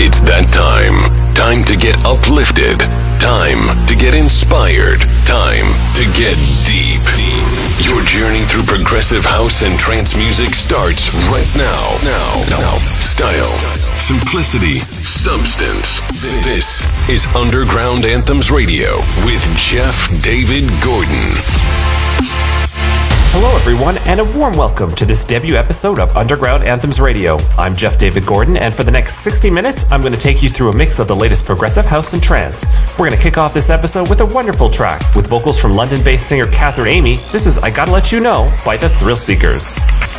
It's that time. Time to get uplifted. Time to get inspired. Time to get deep. Your journey through progressive house and trance music starts right now. Now. Now. Style. Simplicity. Substance. This is Underground Anthems Radio with Jeff David Gordon. Hello, everyone, and a warm welcome to this debut episode of Underground Anthems Radio. I'm Jeff David Gordon, and for the next 60 minutes, I'm going to take you through a mix of the latest progressive house and trance. We're going to kick off this episode with a wonderful track with vocals from London based singer Catherine Amy. This is I Gotta Let You Know by the Thrillseekers.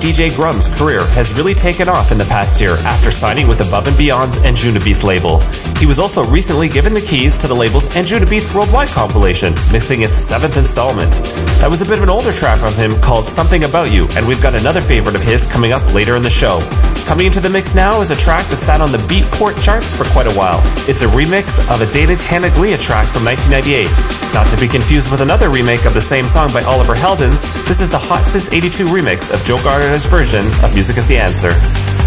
DJ Grum's career has really taken off in the past year after signing with Above and Beyond's Anjunabeats label. He was also recently given the keys to the label's Anjunabeats Worldwide compilation, missing its seventh installment. That was a bit of an older track from him called Something About You, and we've got another favorite of his coming up later in the show. Coming into the mix now is a track that sat on the Beatport charts for quite a while. It's a remix of a Danny Tenaglia track from 1998. Not to be confused with another remake of the same song by Oliver Heldens, this is the Hot Since 82 remix of Joe Gardner's version of Music is the Answer.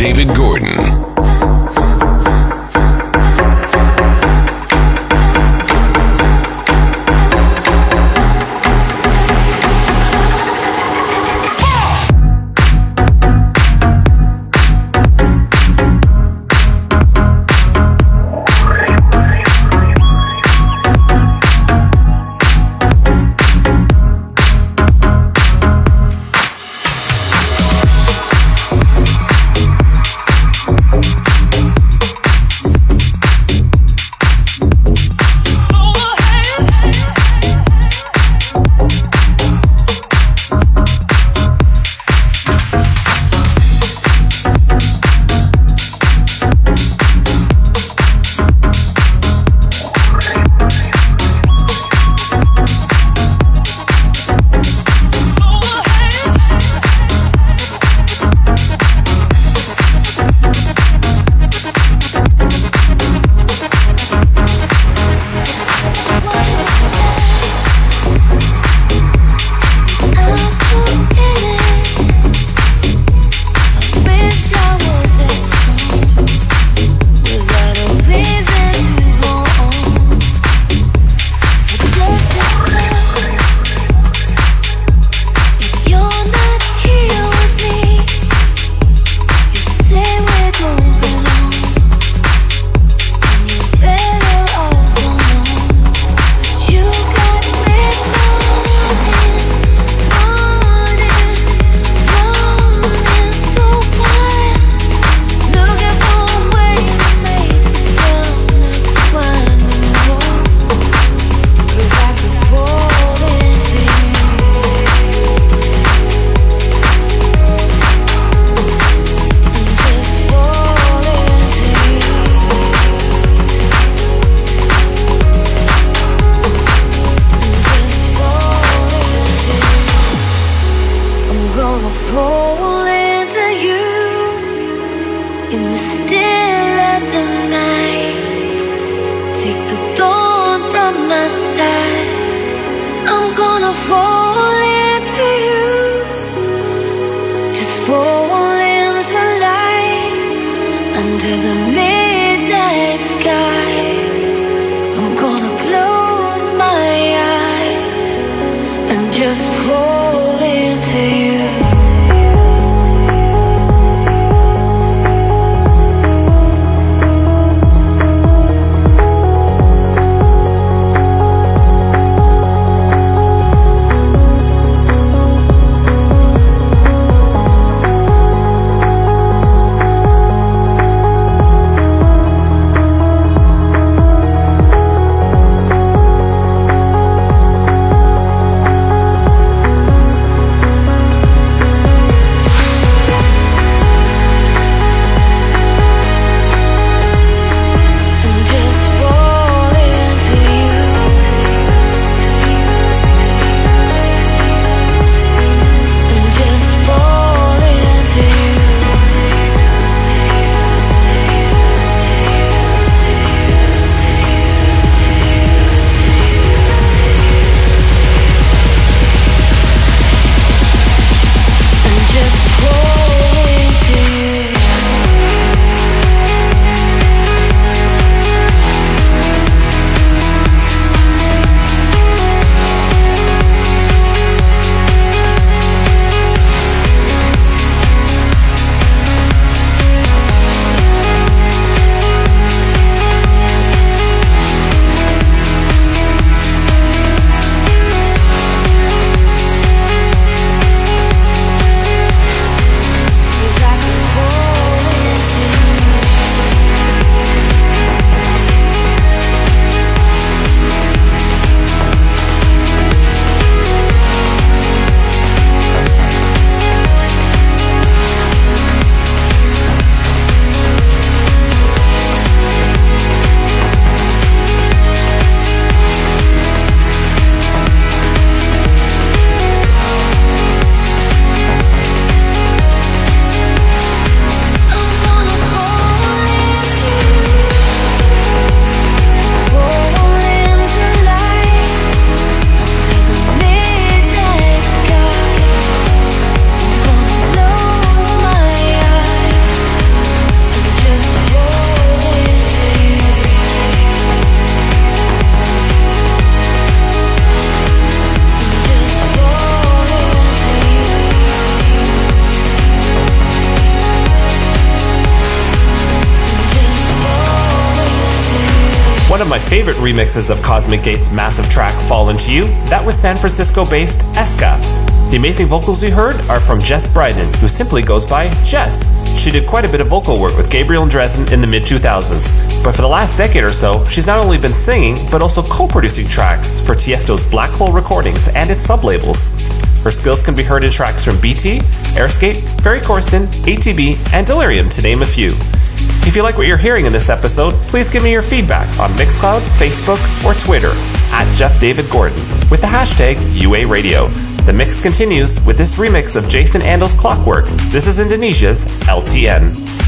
David Gordon. Favorite remixes of Cosmic Gate's massive track Fall Into You, that was San Francisco based Eska. The amazing vocals you heard are from Jes Brieden, who simply goes by Jes. She did quite a bit of vocal work with Gabriel and Dresden in the mid 2000s, but for the last decade or so, she's not only been singing, but also co producing tracks for Tiesto's Black Hole Recordings and its sublabels. Her skills can be heard in tracks from BT, Airscape, Ferry Corsten, ATB, and Delirium, to name a few. If you like what you're hearing in this episode, please give me your feedback on Mixcloud, Facebook, or Twitter at Jeff David Gordon with the hashtag UA Radio. The mix continues with this remix of Jason Andel's Clockwork. This is Indonesia's LTN.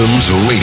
Anthems Radio.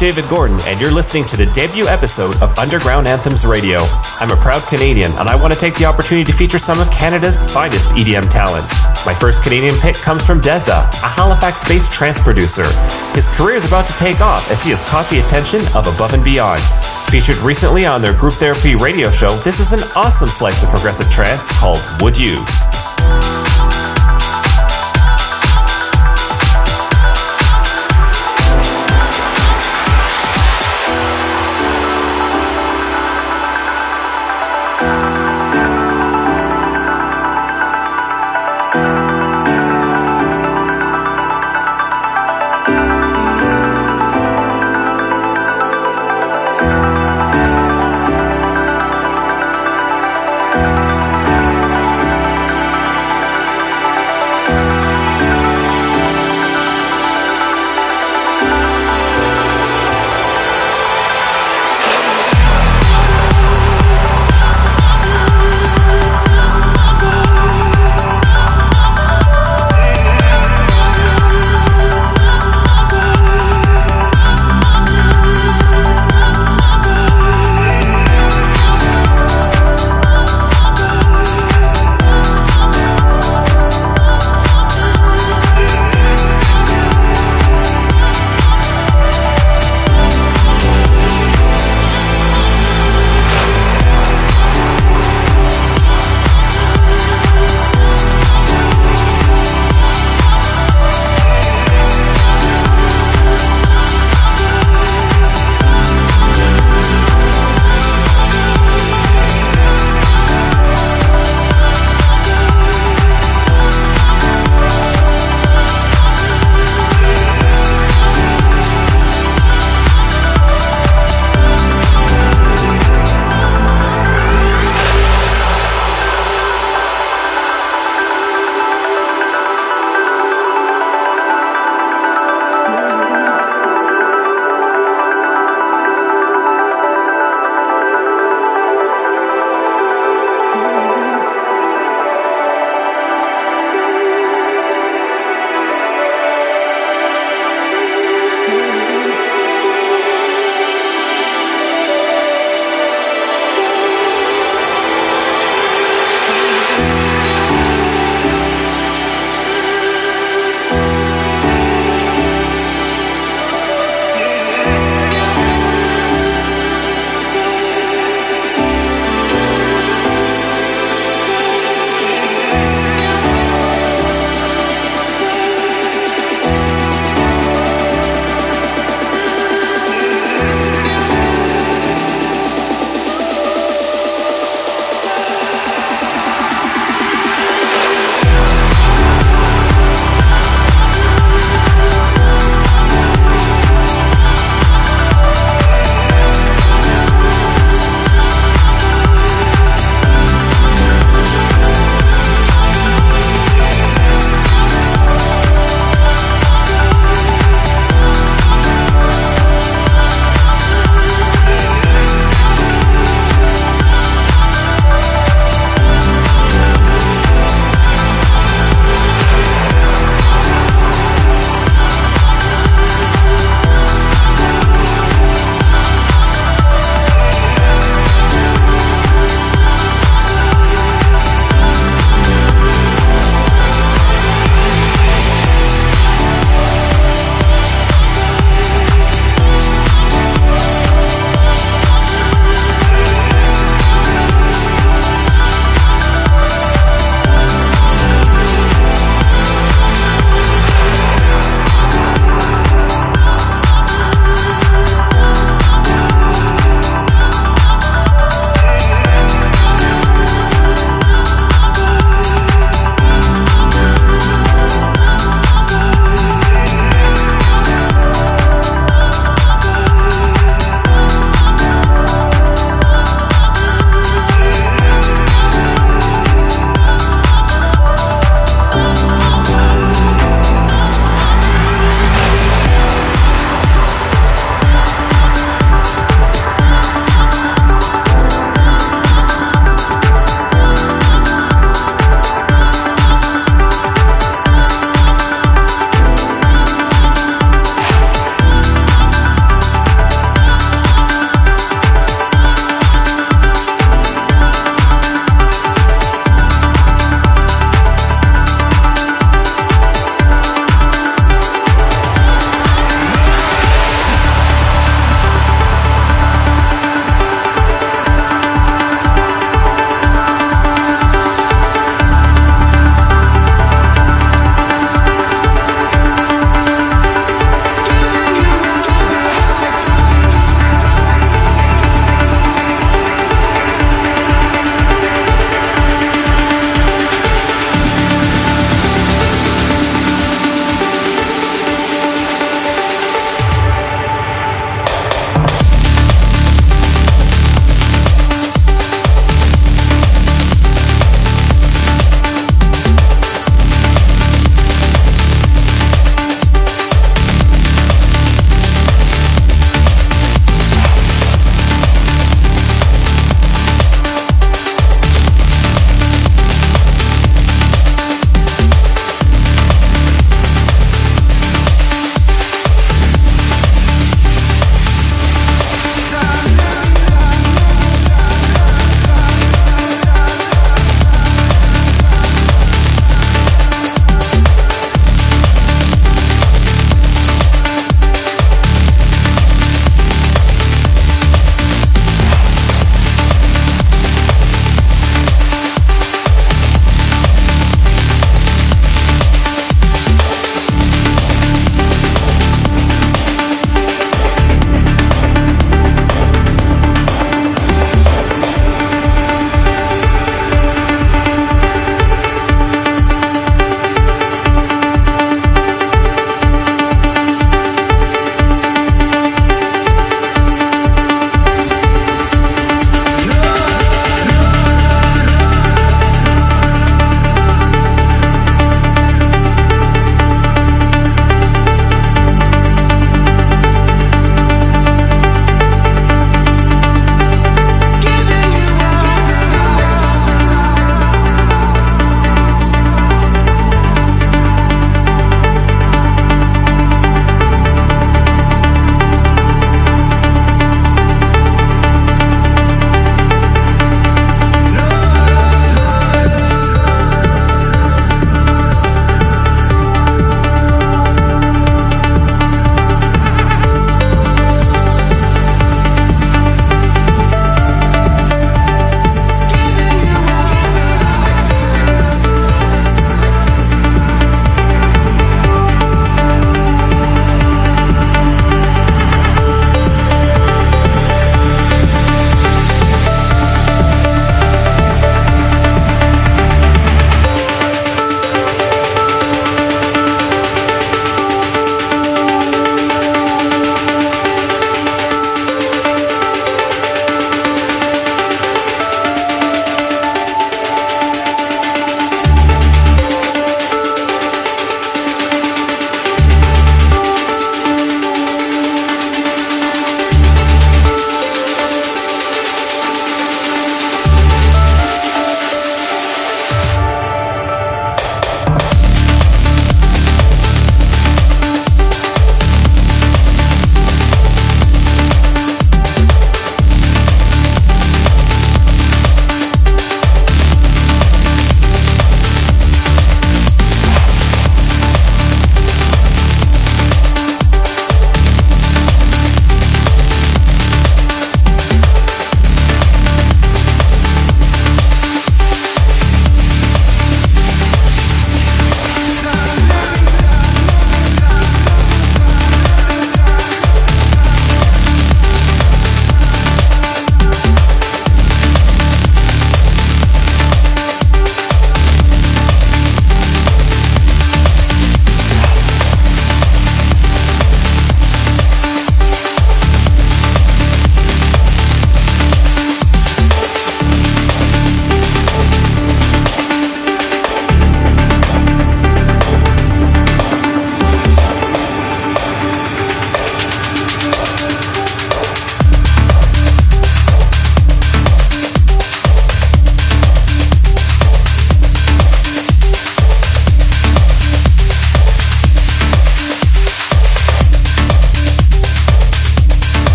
David Gordon, and you're listening to the debut episode of Underground Anthems Radio. I'm a proud Canadian, and I want to take the opportunity to feature some of Canada's finest EDM talent. My first Canadian pick comes from Deza, a Halifax based trance producer. His career is about to take off as he has caught the attention of Above and Beyond. Featured recently on their Group Therapy radio show, this is an awesome slice of progressive trance called Would You?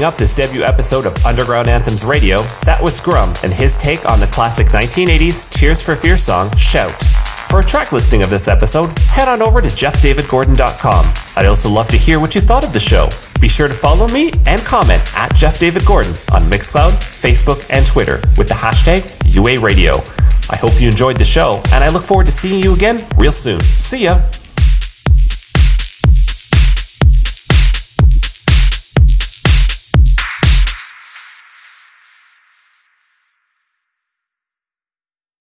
Wrapping up this debut episode of Underground Anthems Radio, that was Scrum and his take on the classic 1980s Tears for Fear song, Shout. For a track listing of this episode, head on over to jeffdavidgordon.com. I'd also love to hear what you thought of the show. Be sure to follow me and comment at Jeff David Gordon on Mixcloud, Facebook, and Twitter with the hashtag UA Radio. I hope you enjoyed the show, and I look forward to seeing you again real soon. See ya!